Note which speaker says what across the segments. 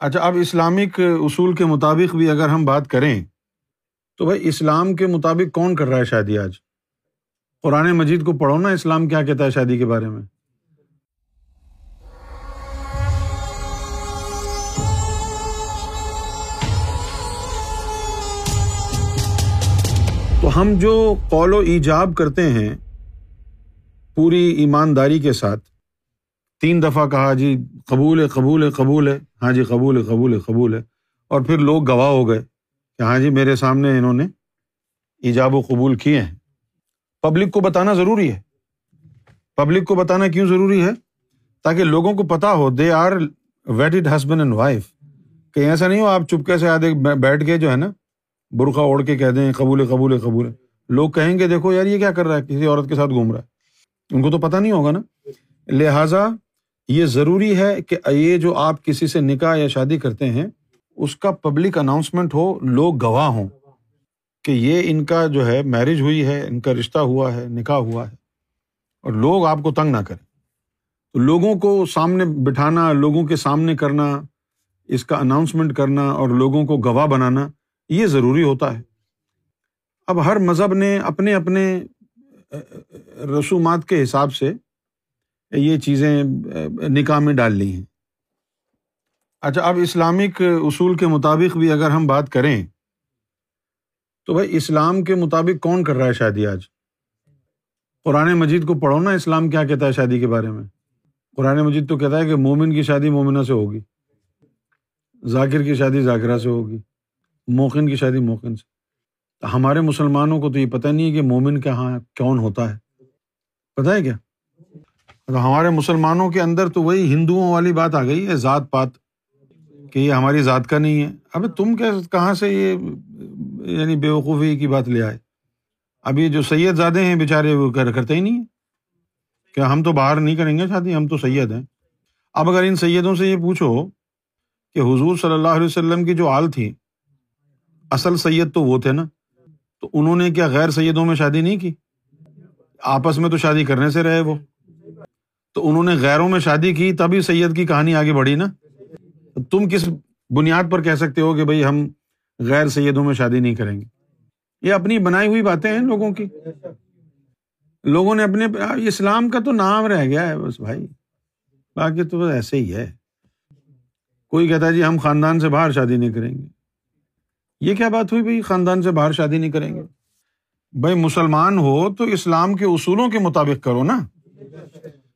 Speaker 1: اچھا اب اسلامک اصول کے مطابق بھی اگر ہم بات کریں، تو بھائی اسلام کے مطابق کون کر رہا ہے شادی آج؟ قرآن مجید کو پڑھو نا، اسلام کیا کہتا ہے شادی کے بارے میں؟ تو ہم جو قول و ایجاب کرتے ہیں، پوری ایمانداری کے ساتھ تین دفعہ کہا جی قبول ہے قبول ہے قبول ہے. ہاں جی قبول ہے قبول ہے قبول ہے۔ اور پھر لوگ گواہ ہو گئے کہ ہاں جی میرے سامنے انہوں نے ایجاب و قبول کیے ہیں۔ پبلک کو بتانا ضروری ہے۔ پبلک کو بتانا کیوں ضروری ہے؟ تاکہ لوگوں کو پتا ہو they are wed husband and wife کہ ایسا نہیں ہو، آپ چپکے سے آدھے بیٹھ کے جو ہے نا، برقع اوڑھ کے کہہ دیں، قبول قبول قبول لوگ کہیں گے، دیکھو یار، یہ کیا کر رہا ہے؟ کسی عورت کے ساتھ گھوم رہا ہے۔ ان کو تو پتا نہیں ہوگا نا۔ لہذا یہ ضروری ہے کہ یہ جو آپ کسی سے نکاح یا شادی کرتے ہیں، اس کا پبلک اناؤنسمنٹ ہو، لوگ گواہ ہوں کہ یہ ان کا جو ہے میرج ہوئی ہے، ان کا رشتہ ہوا ہے، نکاح ہوا ہے۔ اور لوگ آپ کو تنگ نہ کریں۔ تو لوگوں کو سامنے بٹھانا، لوگوں کے سامنے کرنا، اس کا اناؤنسمنٹ کرنا اور لوگوں کو گواہ بنانا، یہ ضروری ہوتا ہے۔ اب ہر مذہب نے اپنے اپنے رسومات کے حساب سے یہ چیزیں نکاح میں ڈال لی ہیں۔ اچھا اب اسلامک اصول کے مطابق بھی اگر ہم بات کریں، تو بھائی اسلام کے مطابق کون کر رہا ہے شادی آج؟ قرآن مجید کو پڑھو نا اسلام کیا کہتا ہے شادی کے بارے میں۔ قرآن مجید تو کہتا ہے کہ مومن کی شادی مومنہ سے ہوگی، ذاکر کی شادی ذاکرہ سے ہوگی، موقن کی شادی موقن سے۔ ہمارے مسلمانوں کو تو یہ پتہ نہیں ہے کہ مومن کہاں، کون ہوتا ہے۔ پتہ ہے کیا؟ ہمارے مسلمانوں کے اندر تو وہی ہندوؤں والی بات آ گئی ہے، ذات پات، کہ یہ ہماری ذات کا نہیں ہے۔ اب تم کہاں سے یہ یعنی بے وقوفی کی بات لے آئے؟ اب یہ جو سید زادے ہیں بےچارے وہ کرتے ہی نہیں ہیں۔ کیا ہم تو باہر نہیں کریں گے شادی؟ ہم تو سید ہیں۔ اب اگر ان سیدوں سے یہ پوچھو کہ حضور صلی اللہ علیہ وسلم کی جو آل تھی، اصل سید تو وہ تھے نا، تو انہوں نے کیا غیر سیدوں میں شادی نہیں کی؟ آپس میں تو شادی کرنے سے رہے وہ۔ تو انہوں نے غیروں میں شادی کی، تبھی سید کی کہانی آگے بڑھی نا؟ تم کس بنیاد پر کہہ سکتے ہو کہ بھائی ہم غیر سیدوں میں شادی نہیں کریں گے؟ یہ اپنی بنائی ہوئی باتیں ہیں لوگوں کی۔ لوگوں نے اپنے اسلام کا تو نام رہ گیا ہے بس بھائی۔ باقی تو ایسے ہی ہے۔ کوئی کہتا ہے جی ہم خاندان سے باہر شادی نہیں کریں گے۔ یہ کیا بات ہوئی بھائی؟ خاندان سے باہر شادی نہیں کریں گے؟ بھائی مسلمان ہو تو اسلام کے اصولوں کے مطابق کرو نا۔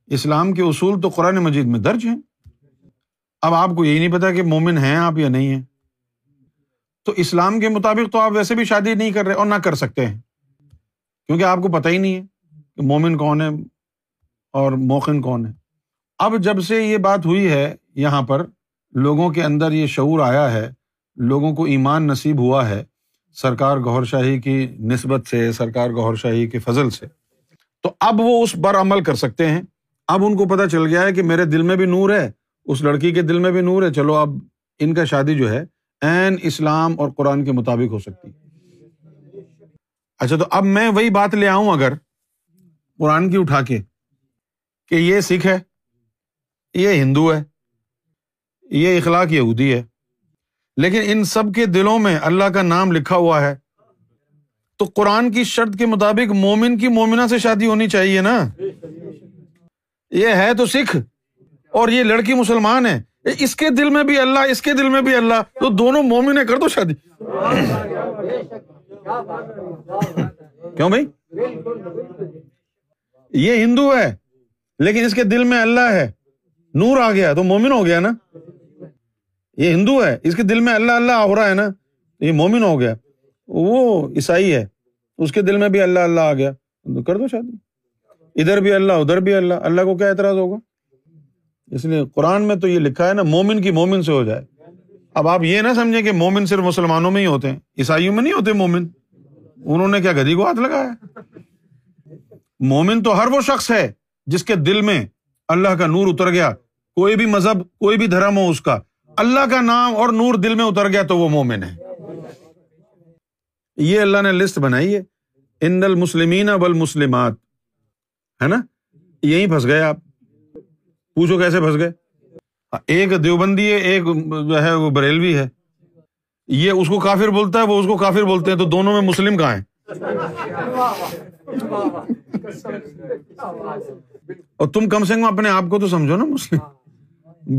Speaker 1: اسلام کے اصول تو قرآن مجید میں درج ہیں۔ اب آپ کو یہی نہیں پتا کہ مومن ہیں آپ یا نہیں ہیں۔ تو اسلام کے مطابق تو آپ ویسے بھی شادی نہیں کر رہے اور نہ کر سکتے ہیں۔ کیونکہ آپ کو پتہ ہی نہیں ہے کہ مومن کون ہے اور موقن کون ہے۔ اب جب سے یہ بات ہوئی ہے یہاں پر، لوگوں کے اندر یہ شعور آیا ہے، لوگوں کو ایمان نصیب ہوا ہے سرکار گور شاہی کی نسبت سے، سرکار گور شاہی کے فضل سے۔ تو اب وہ اس پر عمل کر سکتے ہیں۔ اب ان کو پتا چل گیا ہے کہ میرے دل میں بھی نور ہے، اس لڑکی کے دل میں بھی نور ہے۔ چلو، اب ان کا شادی جو ہے این اسلام اور قرآن کے مطابق ہو سکتی۔ اچھا تو اب میں وہی بات لے آؤں اگر قرآن کی اٹھا کے کہ یہ سکھ ہے، یہ ہندو ہے، یہ اخلاق یہودی ہے، لیکن ان سب کے دلوں میں اللہ کا نام لکھا ہوا ہے، تو قرآن کی شرط کے مطابق مومن کی مومنا سے شادی ہونی چاہیے نا۔ یہ ہے تو سکھ اور یہ لڑکی مسلمان ہے۔ اس کے دل میں بھی اللہ، اس کے دل میں بھی اللہ۔ تو دونوں مومن کر دو شادی۔ کیوں بھائی؟ یہ ہندو ہے، لیکن اس کے دل میں اللہ ہے۔ نور آ گیا، تو مومن ہو گیا نا۔ یہ ہندو ہے، اس کے دل میں اللہ اللہ ہو رہا ہے نا۔ یہ مومن ہو گیا۔ وہ عیسائی ہے، اس کے دل میں بھی اللہ اللہ آ گیا۔ کر دو شادی۔ ادھر بھی اللہ، ادھر بھی اللہ اللہ کو کیا اعتراض ہوگا؟ اس لیے قرآن میں تو یہ لکھا ہے نا، مومن کی مومن سے ہو جائے۔ اب آپ یہ نہ سمجھیں کہ مومن صرف مسلمانوں میں ہی ہوتے ہیں، عیسائیوں میں نہیں ہوتے مومن۔ انہوں نے کیا گدی کو ہاتھ لگایا؟ مومن تو ہر وہ شخص ہے جس کے دل میں اللہ کا نور اتر گیا۔ کوئی بھی مذہب، کوئی بھی دھرم ہو اس کا۔ اللہ کا نام اور نور دل میں اتر گیا تو وہ مومن ہے۔ یہ اللہ نے لسٹ بنائی ہے۔ ان المسلمین والمسلمات ہے نا؟ یہی پھنس گئے آپ۔ پوچھو کیسے پھنس گئے؟ ایک دیوبندی ہے، ایک جو ہے وہ بریلوی ہے۔ یہ اس کو کافر بولتا ہے، وہ اس کو کافر بولتے ہیں، تو دونوں میں مسلم کہاں ہے اور تم کم سے کم اپنے آپ کو تو سمجھو نا مسلم۔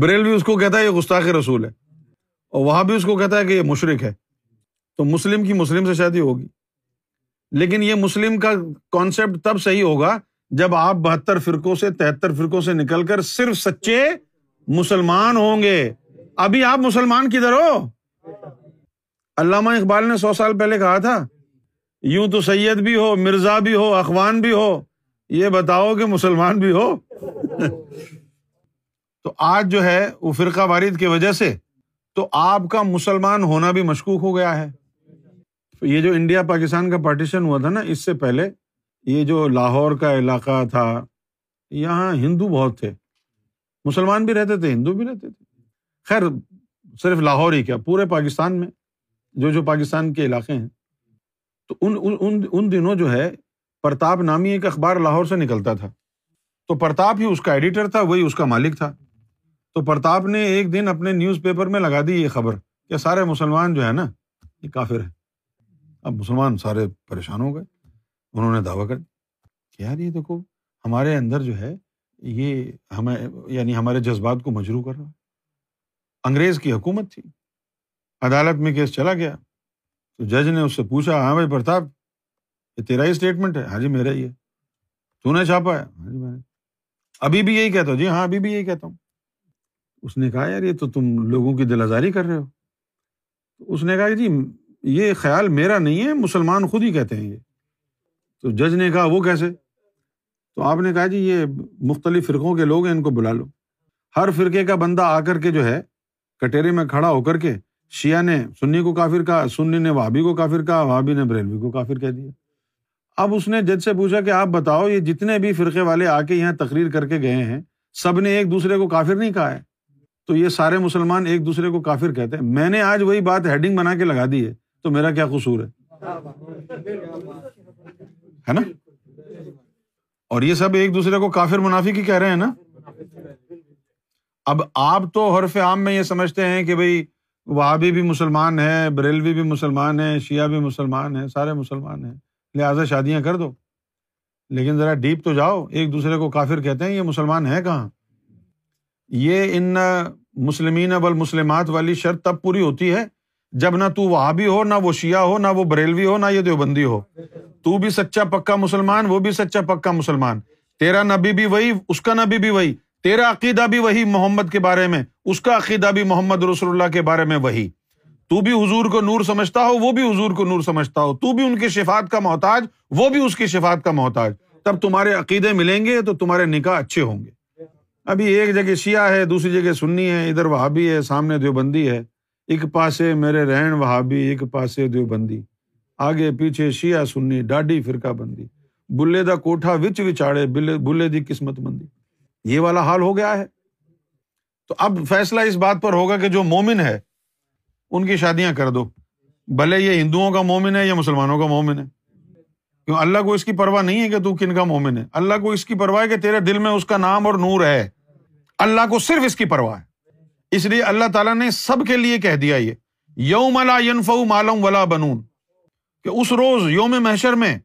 Speaker 1: بریلوی اس کو کہتا ہے یہ گستاخ رسول ہے۔ اور وہاں بھی اس کو کہتا ہے کہ یہ مشرق ہے۔ تو مسلم کی مسلم سے شادی ہوگی۔ لیکن یہ مسلم کا کانسیپٹ تب صحیح ہوگا جب آپ بہتر فرقوں سے، تہتر فرقوں سے نکل کر صرف سچے مسلمان ہوں گے۔ ابھی آپ مسلمان کدھر ہو؟ علامہ اقبال نے سو سال پہلے کہا تھا، یوں تو سید بھی ہو، مرزا بھی ہو، اخوان بھی ہو، یہ بتاؤ کہ مسلمان بھی ہو۔ تو آج جو ہے وہ فرقہ وارد کی وجہ سے تو آپ کا مسلمان ہونا بھی مشکوک ہو گیا ہے۔ یہ جو انڈیا پاکستان کا پارٹیشن ہوا تھا نا، اس سے پہلے یہ جو لاہور کا علاقہ تھا، یہاں ہندو بہت تھے۔ مسلمان بھی رہتے تھے، ہندو بھی رہتے تھے۔ خیر، صرف لاہور ہی کیا، پورے پاکستان میں، جو جو پاکستان کے علاقے ہیں۔ تو ان ان ان دنوں جو ہے، پرتاپ نامی ایک اخبار لاہور سے نکلتا تھا۔ تو پرتاپ ہی اس کا ایڈیٹر تھا، وہی اس کا مالک تھا۔ تو پرتاپ نے ایک دن اپنے نیوز پیپر میں لگا دی یہ خبر کہ سارے مسلمان جو ہے نا، یہ کافر ہے اب مسلمان سارے پریشان ہو گئے۔ انہوں نے دعویٰ کر کہ یار یہ دیکھو، ہمارے اندر جو ہے، یہ ہمیں یعنی ہمارے جذبات کو مجرو کر رہا انگریز کی حکومت تھی۔ عدالت میں کیس چلا گیا۔ تو جج نے اس سے پوچھا ہاں بھائی پرتاپ، یہ تیرا ہی اسٹیٹمنٹ ہے؟ ہاں جی میرا ہی ہے۔ تو نے چھاپا ہے۔ ہاں جی میں نے۔ ابھی بھی یہی کہتا ہوں۔ جی ہاں ابھی بھی یہی کہتا ہوں۔ اس نے کہا، یار یہ تو تم لوگوں کی دل آزاری کر رہے ہو۔ اس نے کہا کہ جی یہ خیال میرا نہیں ہے، مسلمان خود ہی کہتے ہیں یہ۔ تو جج نے کہا، وہ کیسے؟ تو آپ نے کہا جی یہ مختلف فرقوں کے لوگ ہیں، ان کو بلا لو۔ ہر فرقے کا بندہ آ کر کے جو ہے، کٹیرے میں کھڑا ہو کر کے شیعہ نے سنی کو کافر کہا، سنی نے وابی کو کافر کہا وابی نے بریلوی کو کافر کہہ دیا۔ اب اس نے جج سے پوچھا کہ آپ بتاؤ، یہ جتنے بھی فرقے والے آ کے یہاں تقریر کر کے گئے ہیں، سب نے ایک دوسرے کو کافر نہیں کہا ہے۔ تو یہ سارے مسلمان ایک دوسرے کو کافر کہتے ہیں۔ میں نے آج وہی بات ہیڈنگ بنا کے لگا دی ہے، تو میرا کیا قصور ہے؟ نا؟ اور یہ سب ایک دوسرے کو کافر منافی کی کہہ رہے ہیں نا؟ اب آپ تو حرف عام میں یہ سمجھتے ہیں کہ بھائی وہابی بھی مسلمان ہے بریلوی بھی مسلمان ہے شیعہ بھی مسلمان ہے سارے مسلمان ہیں۔ لہٰذا شادیاں کر دو۔ لیکن ذرا ڈیپ تو جاؤ۔ ایک دوسرے کو کافر کہتے ہیں، یہ مسلمان ہے کہاں؟ یہ ان مسلمین اب المسلمات والی شرط تب پوری ہوتی ہے جب نہ تو وہابی ہو، نہ وہ شیعہ ہو، نہ وہ بریلوی ہو، نہ یہ دیوبندی ہو۔ تو بھی سچا پکا مسلمان، وہ بھی سچا پکا مسلمان۔ تیرا نبی بھی وہی، اس کا نبی بھی وہی۔ تیرا عقیدہ بھی وہی محمد کے بارے میں، اس کا عقیدہ بھی محمد رسول اللہ کے بارے میں وہی۔ تو بھی حضور کو نور سمجھتا ہو، وہ بھی حضور کو نور سمجھتا ہو۔ تو بھی ان کے شفات کا محتاج، وہ بھی اس کی شفات کا محتاج۔ تب تمہارے عقیدے ملیں گے تو تمہارے نکاح اچھے ہوں گے۔ ابھی ایک جگہ شیعہ ہے، دوسری جگہ سنی ہے، ادھر وہابی ہے، سامنے دیوبندی ہے۔ ایک پاسے میرے رہن وہابی، ایک پاسے دیوبندی۔ آگے پیچھے شیعہ سنی، ڈاڈی فرقہ بندی۔ بلے دا کوٹھا وچ وچاڑے، بلے دی قسمت مندی۔ یہ والا حال ہو گیا ہے۔ تو اب فیصلہ اس بات پر ہوگا کہ جو مومن ہے، ان کی شادیاں کر دو۔ بھلے یہ ہندوؤں کا مومن ہے یا مسلمانوں کا مومن ہے؟ کیوں اللہ کو اس کی پرواہ نہیں ہے کہ تو کن کا مومن ہے؟ اللہ کو اس کی پرواہ ہے کہ تیرے دل میں اس کا نام اور نور ہے۔ اللہ کو صرف اس کی پرواہ ہے۔ اس لیے اللہ تعالیٰ نے سب کے لیے کہہ دیا یہ، یوم ینف مالم ولا بنون، کہ اس روز یوم محشر میں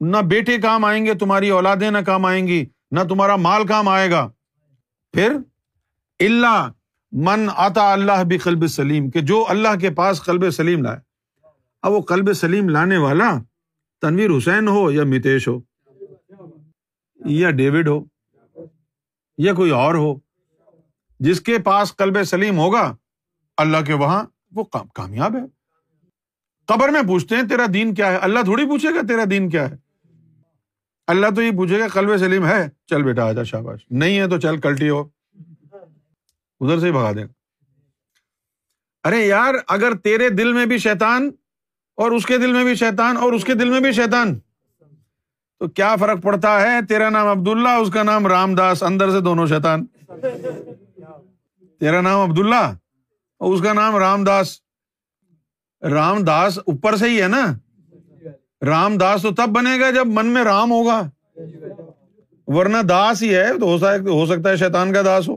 Speaker 1: نہ بیٹے کام آئیں گے، تمہاری اولادیں نہ کام آئیں گی، نہ تمہارا مال کام آئے گا۔ پھر اللہ من آتا اللہ بھی قلب سلیم، کہ جو اللہ کے پاس قلب سلیم لائے۔ اب وہ قلب سلیم لانے والا تنویر حسین ہو یا متیش ہو، یا ڈیوڈ ہو، یا کوئی اور ہو جس کے پاس کلب سلیم ہوگا، اللہ کے وہاں وہ کامیاب ہے۔ قبر میں پوچھتے ہیں، تیرا دین کیا ہے؟ اللہ تھوڑی پوچھے گا تیرا دین کیا ہے؟ اللہ تو یہ پوچھے گا کلب سلیم ہے؟ چل بیٹا آجا شاباش۔ نہیں ہے تو چل، کلٹی ہو۔ ادھر سے ہی بھگا دے ارے یار، اگر تیرے دل میں بھی شیتان اور اس کے دل میں بھی شیتان اور اس کے دل میں بھی شیتان تو کیا فرق پڑتا ہے؟ تیرا نام عبد اللہ اس کا نام رام داس اندر سے دونوں شیتان تیرا نام عبد اللہ اور اس کا نام رام داس رام داس اوپر سے ہی ہے نا؟ رام داس تو تب بنے گا جب من میں رام ہوگا۔ ورنہ داس ہی ہے تو ہو سکتا ہے شیتان کا داس ہو۔